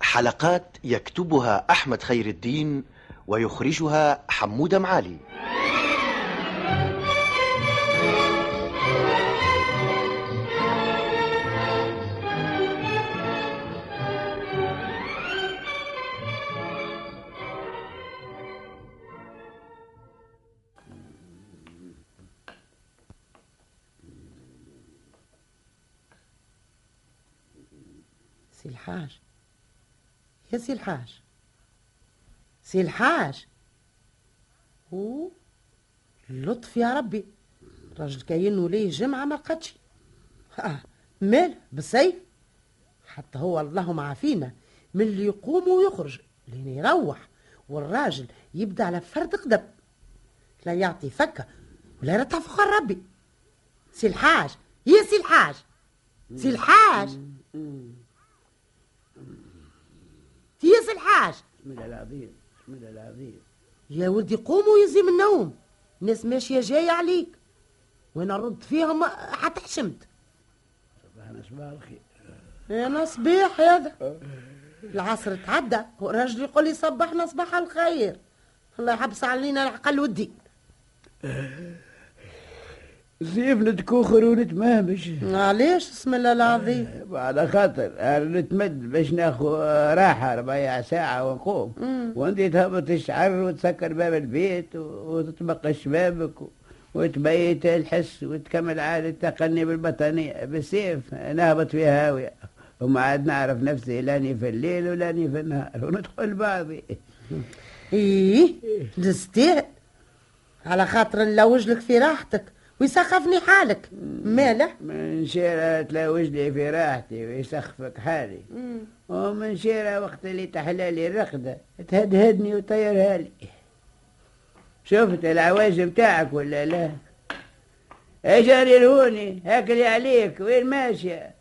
حلقات يكتبها أحمد خير الدين ويخرجها حمود معالي. سي الحاج سي الحاج هو لطف يا ربي. راجل كاينة ليه جمعة ما لقتش آه مال بالسيف. حتى هو اللهم عافينا. من اللي يقوم ويخرج لين يروح. والراجل يبدأ على فرد قدم. لا يعطي فكة ولا يرتع فخر ربي. سي الحاج يا سي الحاج سي الحاج سي الحاج. بسم الله العظيم بسم الله العظيم. يا ولدي قوم ويزي من النوم. الناس ماشية جاية عليك. وأنا نرد فيهم؟ حتى حشمت. صباحنا صباح الخير. أنا صبيح هذا. العصر تعدى وراجل يقول لي صبحنا صباح الخير. الله يحبس علينا العقل والدين. زيف نتكوخر ونتمهمش علاش بسم الله العظيم. على خاطر نتمد باش ناخو راحة ربع ساعة ونقوم. وانت تهبط الشعر وتسكر باب البيت وتطبق الشبابك و- وتبيت الحس وتكمل عادة تقني بالبطانية. بالسيف نهبط فيها هاوية. وما عاد نعرف نفسي لاني في الليل ولاني في النهار. وندخل بعضي. إيه نستاهل على خاطر نلوج لك في راحتك. ويسخفني حالك. ماله؟ من شيرة تلوج لي في رأحتي ويسخفك حالي. ومن شيرة وقت اللي تحلالي الرقدة تهدهدني وطيرها لي. شفت العواج متاعك ولا لا؟ أجري الهوني هاكلي عليك وين ماشية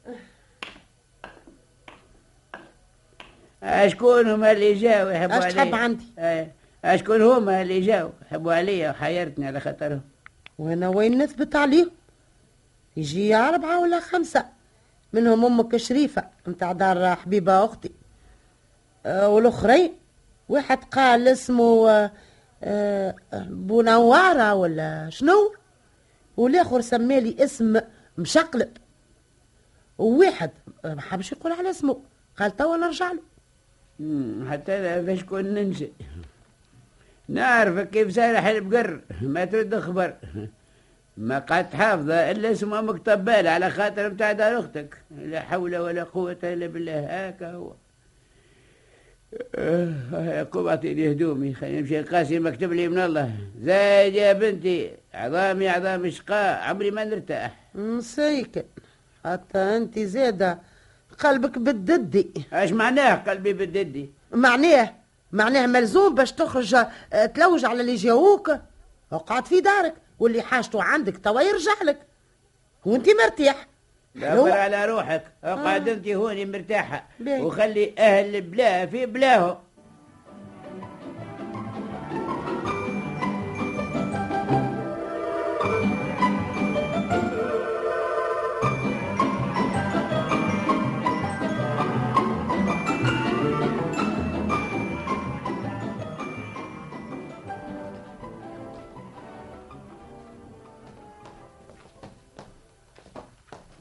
أشكون هما اللي جاوا يحبوا أش عليا؟ تحب عندي؟ أشكون هما اللي جاوا يحبوا عليا وحيرتني على خاطرهم وأنا وين نثبت عليهم؟ يجي أربعة ولا خمسة. منهم أمك شريفة متاع دار حبيبة أختي. أه والأخرين. واحد قال اسمه أه أه بونوارة ولا شنو؟ والآخر سمالي اسم مشقلب. وواحد ما حبش يقول على اسمه. قال توا نرجع له. حتى باش كون ننسى نعرفك كيف سارح البقر. ما ترد خبر ما قعدت حافظة إلا اسم أمك طبالة على خاطر متاع دار أختك. لا حول ولا قوة إلا بالله. هاكا هو. آه، قوم أعطيني هدومي. خليني نمشي نقاسي مكتب لي من الله. زايد يا بنتي عظامي عظام شقاء عمري ما نرتاح. مسيكن حتى أنت زادة قلبك بالددي. اش معناه قلبي بالددي؟ معناه معناه ملزوم باش تخرج آه، تلوج على اللي جاووك اقعد في دارك واللي حاجته عندك توا يرجع لك. وانت مرتاح. دبر على روحك. أقعد أنت هوني مرتاحة. باهي. وخلي أهل البلاد في بلاهم.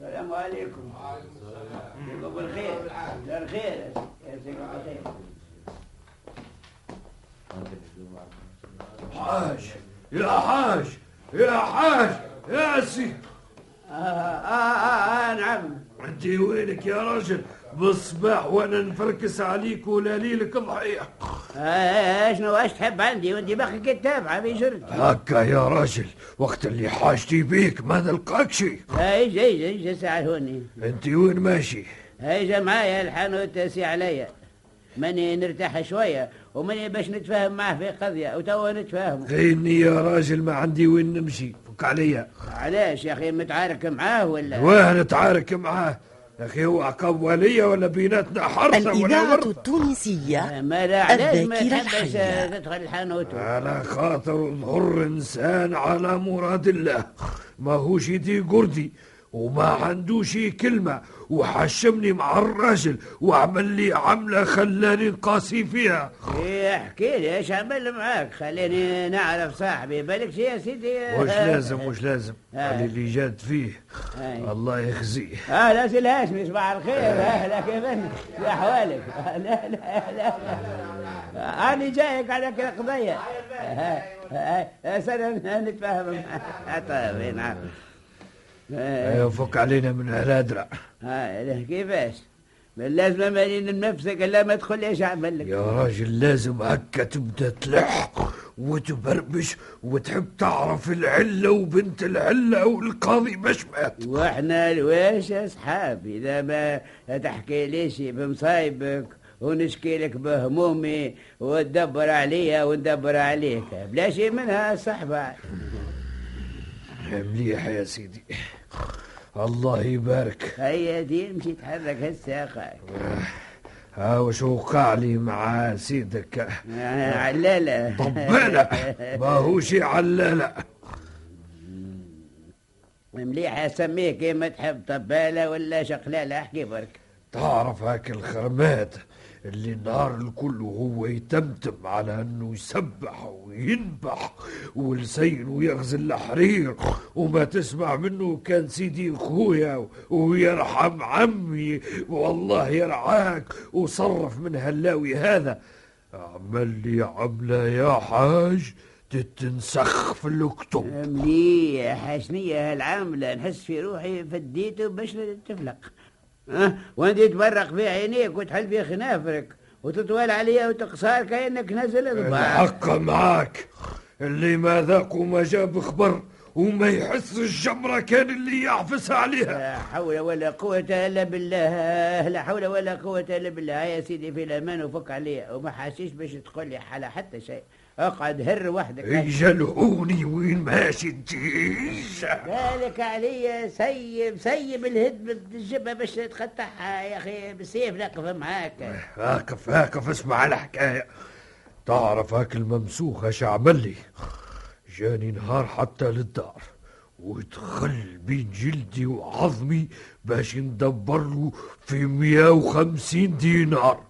السلام عليكم. يعقوب الخير دار خير يا سيدي الخير حاج. يا حاج. يا حاج. يا سي. آه, آه, آه, آه نعم. انت وينك يا رجل بالصباح وأنا نفركس عليك ولا ليلك ضحيه شنو واش تحب عندي؟ وانت باقي كتابعة في جرد هكا يا راجل وقت اللي حاجتي بيك ما نلقاك شي هاي جاي جاي جاي ساعة هوني؟ أنت وين ماشي؟ هاي جا معايا؟ الحانوت سي عليا ماني نرتاح شوية وماني باش نتفاهم معاه في قضية وتوا نتفاهموا. غيني يا راجل ما عندي وين نمشي. فك عليا. علاش يا أخي؟ متعارك معاه ولا؟ واه نتعارك معاه. يا أخي هو عقاب ولية ولا بيناتنا حرصة ولا الإذاعة التونسية ما الذاكرة تحبش الحية. على خاطر ظهر إنسان على مراد الله. ما هوش يدي قردي. وما عندوش كلمة. وحشمني مع الراجل وعمل لي عملة خلاني قاسي فيها. إيه احكي لي إيش عمل معاك؟ خليني نعرف صاحبي. بالك شي يا سيدي؟ مش لازم مش لازم. آه. اللي اللي جاد فيه. آه. الله يخزيه. آه لا سلاش صباح الخير. أهلا كيف في احوالك لا لا لا لا أنا جايك على كل قضية. سنة نتفاهم. طيب نعم. آه، أيوه فك علينا من آه، لا، كيفاش؟ لازم ماني نفسك الا ما تقول إيش عمل لك. يا راجل لازم هكا تبدأ تلح وتبربش وتحب تعرف العلة وبنت العلة والقاضي باش مات. وإحنا الواش أصحاب إذا ما تحكي ليش بمصايبك ونشكي لك بهمومي وتدبر عليا وندبر عليك بلا شيء منها صحبة مليح يا سيدي. الله يبارك. هيا دي مشي تحرك هالساقة ها وش وقع لي مع سيدك؟ علالة. طبالة ما هو شي علالة. مليح اسميه كيما تحب طبالة ولا شقلالة؟ أحكي برك. تعرف هاك الخرمات. اللي النهار الكل وهو يتمتم على انه يسبح وينبح ولسانه يغزل الحرير وما تسمع منه كان سيدي خويا ويرحم عمي والله يرعاك وصرف من هاللاوي هذا. عمل لي عملة يا حاج تتنسخ في الكتب مليح شنية هالعاملة نحس في روحي فديته باش تفلق. أه؟ وانت تبرق في عينيك وتحل في خنافرك وتطول عليها وتقصار كأنك ضباع الحق معاك اللي ما ذاق وما جاب خبر وما يحس الجمرة كان اللي يعفس عليها. لا حول ولا قوة إلا بالله لا حول ولا قوة إلا بالله يا سيدي في الأمان وفك عليا وما حاسيش باش تقول لي حلا حتى شيء. اقعد هر وحدك. يجلعوني وين ماشي الجيش ذلك عليا سيب سيب الهد بالجبهة باش تقطعها يا أخي. بالسيف نقف معاك. هاكف هاكف اسمع الحكاية. تعرف هاك الممسوخ اش عمل لي؟ جاني نهار حتى للدار ودخل بين جلدي وعظمي باش ندبر له في 150 دينار.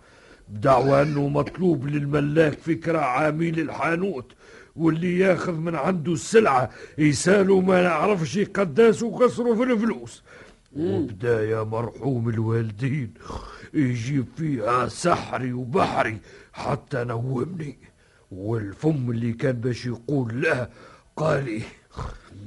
بدعوى انه مطلوب للملاك فكرة عميل الحانوت واللي ياخذ من عنده السلعة يسالوا ما نعرفش قداس وقصروا في الفلوس. وبدا يا مرحوم الوالدين يجيب فيها سحري وبحري حتى نومني. والفم اللي كان باش يقول له قال لي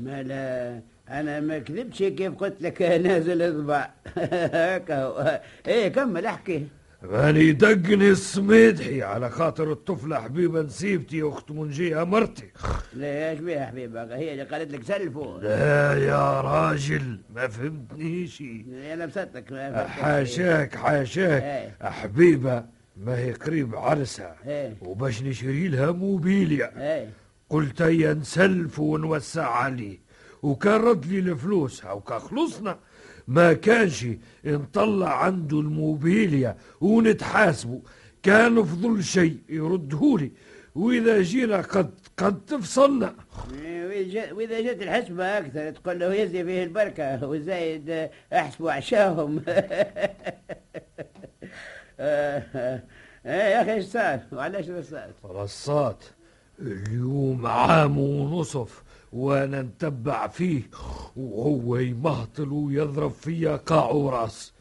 ما لا أنا ما كذبتش كيف قلت لك نازل اضبع هكا. إيه كمل احكي. ماني دقني السميدحي على خاطر الطفلة حبيبة نسيبتي أخت منجيها مرتي لا إيش بيها حبيبك هي اللي قالت لك سلفوا لا يا راجل ما فهمتنيش ما فهمتك. حاشاك حاشاك. إيه. حبيبة ما هي قريب عرسها. إيه. وباش نشري لها موبيليا. إيه. قلت يا نسلف ونوسع عليه. وكان رد لي الفلوس وكان خلصنا. ما كانش نطلع عنده الموبيليا ونتحاسبه كان فضل شيء يردهولي. وإذا جينا قد قد تفصلنا. وإذا جت الحسبة أكثر تقول له يزي فيه البركة وزايد آه، احسبوا عشاهم آه، آه، إيه يا أخي إيش صار؟ وعلاش صار. رصات اليوم عام ونصف وأنا نتبع فيه وهو يمهطل ويضرب فيا قاع وراس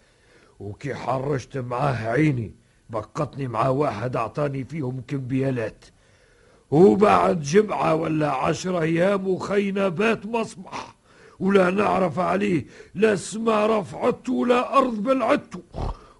وكي حرشت معاه عيني بقتني مع واحد أعطاني فيهم كمبيالات. وبعد جمعة ولا عشرة أيام وخينا بات مصبح ولا نعرف عليه لا سما رفعته ولا أرض بلعته.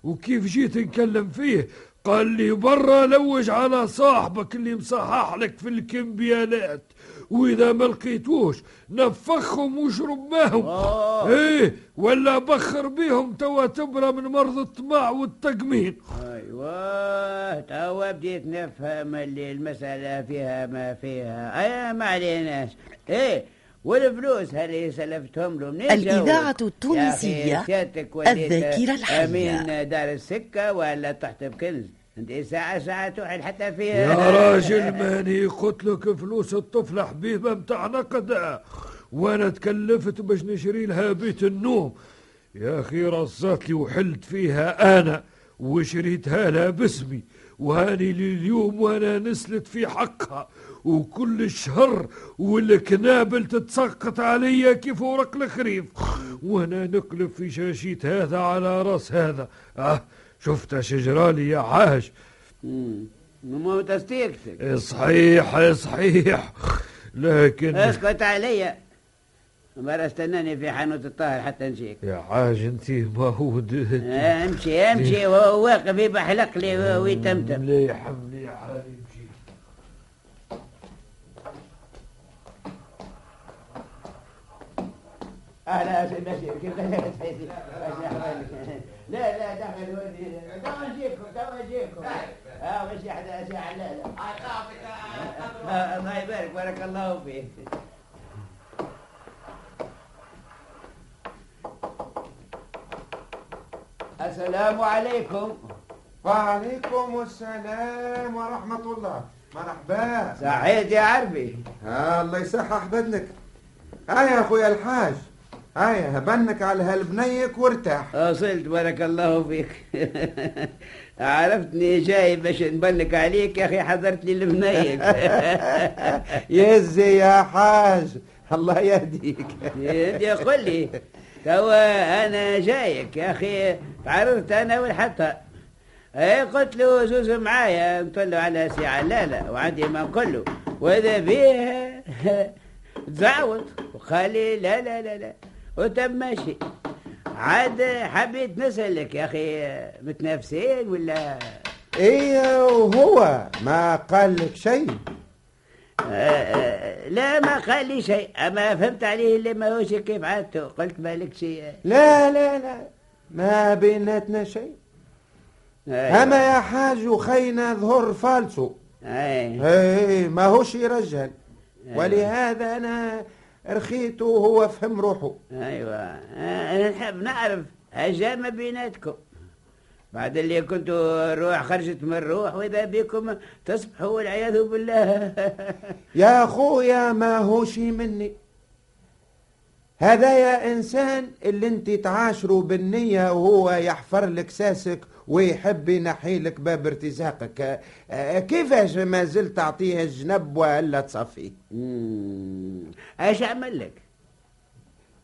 وكيف جيت نكلم فيه قال لي برا لوج على صاحبك اللي مصحح لك في الكمبيالات وإذا ما لقيتوش نفخهم واشرب معهم. أوه. إيه ولا بخر بيهم توا تبرى من مرض الطمع والتقمين أيوه توا بديت نفهم اللي المسألة فيها ما فيها. أيا ما عليناش. إيه والفلوس اللي سلفتهم له منين؟ الإذاعة يا التونسية الذاكرة الحية. أمين دار السكة ولا تحت بكنز. أنت ساعة ساعة توحل حتى فيها يا راجل ماني قلت لك فلوس الطفلة حبيبة متاع نقد وأنا تكلفت باش نشري لها بيت النوم. يا أخي رصات لي وحلت فيها أنا وشريتها لها باسمي. وهاني لليوم وأنا نسلت في حقها. وكل شهر والكنابل تتسقط عليا كيف ورق الخريف. وأنا نقلب في شاشيت هذا على راس هذا. أه شفت شجرالي يا عاش. مم. مو تصديقتك صحيح صحيح. لكن اسكت عليا مرة استناني في حانوت الطاهر حتى نجيك. يا عاج انت ما هو آه، امشي امشي وهو واقف يبحلق لي ويتمتم. مليح مليح هذه مشي أهلا سيدي ماشي. ماشي؟ لا لا دخل ودي. تو نجيكم تو نجيكم. آه ماشي احد لا لا آه، الله يبارك بارك الله فيك. السلام عليكم. وعليكم السلام ورحمة الله. مرحبا سعيد يا عربي. آه الله يصحح بدنك. هاي يا أخويا الحاج. هاي هبنك على هالبنيك وارتاح. وصلت بارك الله فيك. عرفتني جاي باش نبلك عليك يا أخي حضرت لي المنيك يزي يا حاج. الله يهديك. انت قل لي. توا أنا جايك يا أخي تعرضت أنا والحطة اي قلت له زوز معايا نطلوا على سي علالة وعندي ما نقول له وإذا بيه تزعوط وقال لي لا لا لا لا. وتم ماشي. عاد حبيت نسألك يا أخي متنافسين ولا؟ إيه وهو ما قال لك شيء؟ آه، آه، لا ما قال لي شيء. أما فهمت عليه اللي ما هوش كيف عادته. قلت مالك شيء. لا لا لا. ما بيناتنا شيء. أيوة. أما يا حاج وخينا ظهر فالسو. أي. إيه ما هوش يرجل. ولهذا أنا رخيت وهو فهم روحه. أيوة. آه، أنا نحب نعرف أجا ما بيناتكم. بعد اللي كنتوا روح خرجت من روح وإذا بكم تصبحوا والعياذ بالله. يا اخويا ما هوش مني. هذا يا إنسان اللي أنت تعاشروا بالنية وهو يحفر لك ساسك ويحب ينحي لك باب ارتزاقك. آه، كيفاش ما زلت تعطيه الجنب ولا تصفيه. إيش أعمل لك؟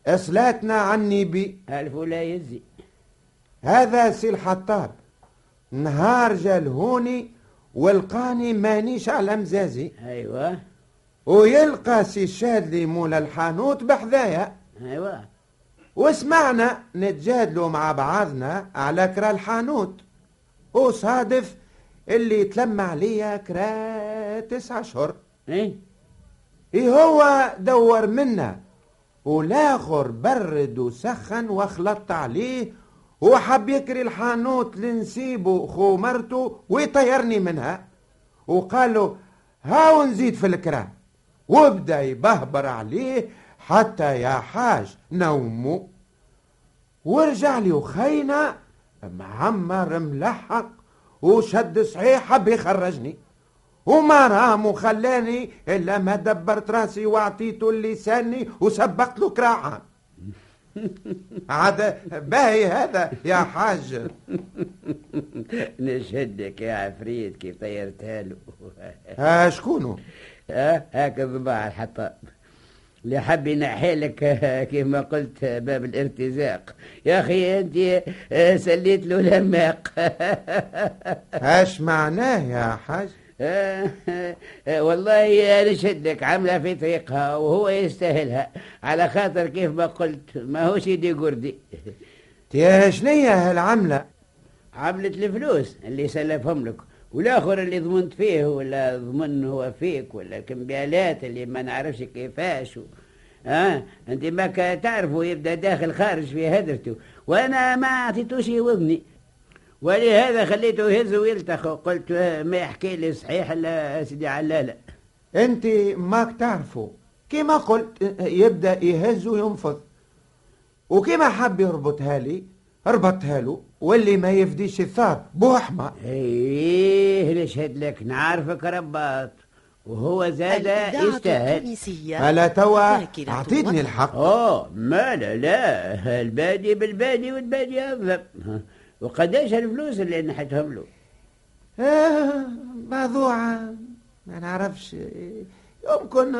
اصلاتنا عني بي. ألف ولا يزي. هذا سي الحطاب نهار جا لهوني ولقاني مانيش على مزازي. أيوه. ويلقى سي الشادلي مول الحانوت بحذايا. أيوه. وسمعنا نتجادلوا مع بعضنا على كرا الحانوت. وصادف اللي تلمع عليا كرا تسعة اشهر إيه؟ إيه هو دور منا؟ والاخر برد وسخن وخلط عليه وحب يكري الحانوت لنسيبه خو مرته ويطيرني منها. وقال له هاو نزيد في الكرا وبدا يبهبر عليه حتى يا حاج نومه. ورجع لي وخينا معمر ملحق وشد صحيح حب يخرجني. وما رام وخلاني إلا ما دبرت راسي وأعطيته اللساني وسبقت له كراعة. عاد باهي هذا يا حاج. نشدك يا عفريت كيف طيرتها له ها شكونه ها هاك الضباع الحطاب اللي حب ينحي لك كيف ما قلت باب الارتزاق. يا أخي أنت آه، سليت له لماق. اش معناه يا حاج؟ والله أنا شدك عاملة في طريقها وهو يستاهلها. على خاطر كيف ما قلت ما هوش يدي قردي. يا شنية هالعملة؟ عملت الفلوس اللي سلفهم لك. والآخر اللي ضمنت فيه ولا ضمن هو فيك ولا الكمبيالات اللي ما نعرفش كيفاش و... ها أنت ما تعرفوا يبدأ داخل خارج في هدرته. وأنا ما أعطيتوش وذني ولهذا خليته يهز ويلتخ وقلت ما يحكي لي صحيح إلا سيدي علالة أنت ماك تعرفوا كما قلت يبدأ يهز وينفض. وكما حب يربطها لي ربطها له واللي ما يفديش الثار بوحمة إيه نشهد لك؟ نعرفك رباط. وهو زاد يستاهل ألا توا؟ وطن. الحق. آه ما لا لا. البادي بالبادي والبادي أظلم. وقداش الفلوس اللي نحتهم له. آه موضوع ما نعرفش. يمكن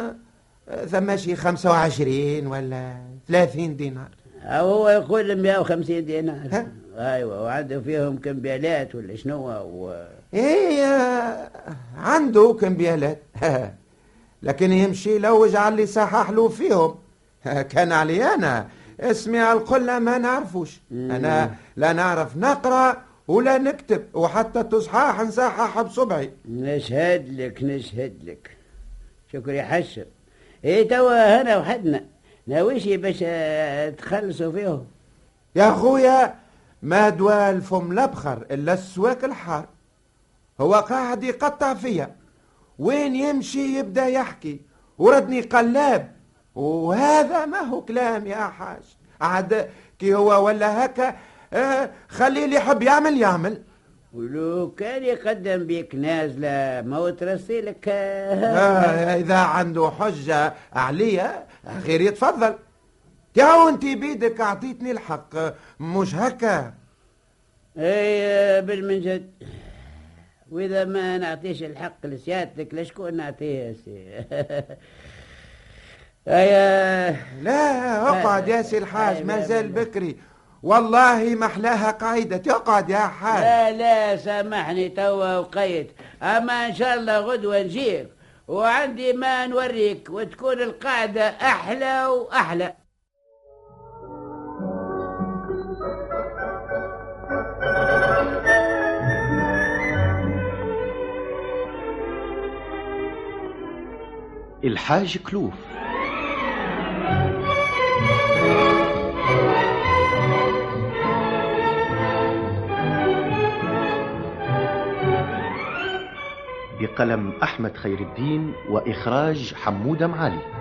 آه، ثم شي خمسة وعشرين ولا ثلاثين دينار. أو هو يقول 150 دينار. ها؟ أيوه وعنده فيهم كمبيالات ولا شنو و... إيه آه، عنده كمبيالات. لكن يمشي لو يجعل لي صحح له فيهم. كان علي أنا. اسمي على القلة ما نعرفوش. أنا لا نعرف نقرأ ولا نكتب وحتى تصحاح نصحح بصبعي. نشهد لك نشهد لك. شكري حشر إيه توا هنا وحدنا ناويشي باش آه، تخلصوا فيهم؟ يا خويا ما دوا الفم لبخر إلا السواك الحار. هو قاعد يقطع فيا. وين يمشي يبدأ يحكي. وردني قلاب. وهذا ما هو كلام يا حاج. عاد كي هو ولا هكا آه خليه اللي يحب يعمل يعمل. ولو كان يقدم بيك نازلة ما هو ترسي لك. آه، آه إذا عنده حجة عليا خير يتفضل. يا انت بيدك أعطيتني الحق مش هكا. أي بالمنجد. وإذا ما نعطيش الحق لسيادتك لشكون نعطيه لا اقعد يا سي الحاج ما زال بكري. والله ما احلاها قاعدة اقعد يا حاج. لا لا سامحني توا وقيت أما إن شاء الله غدوة نجيك وعندي ما نوريك وتكون القاعدة أحلى وأحلى. الحاج كلوف. بقلم أحمد خير الدين وإخراج حمودة معالي.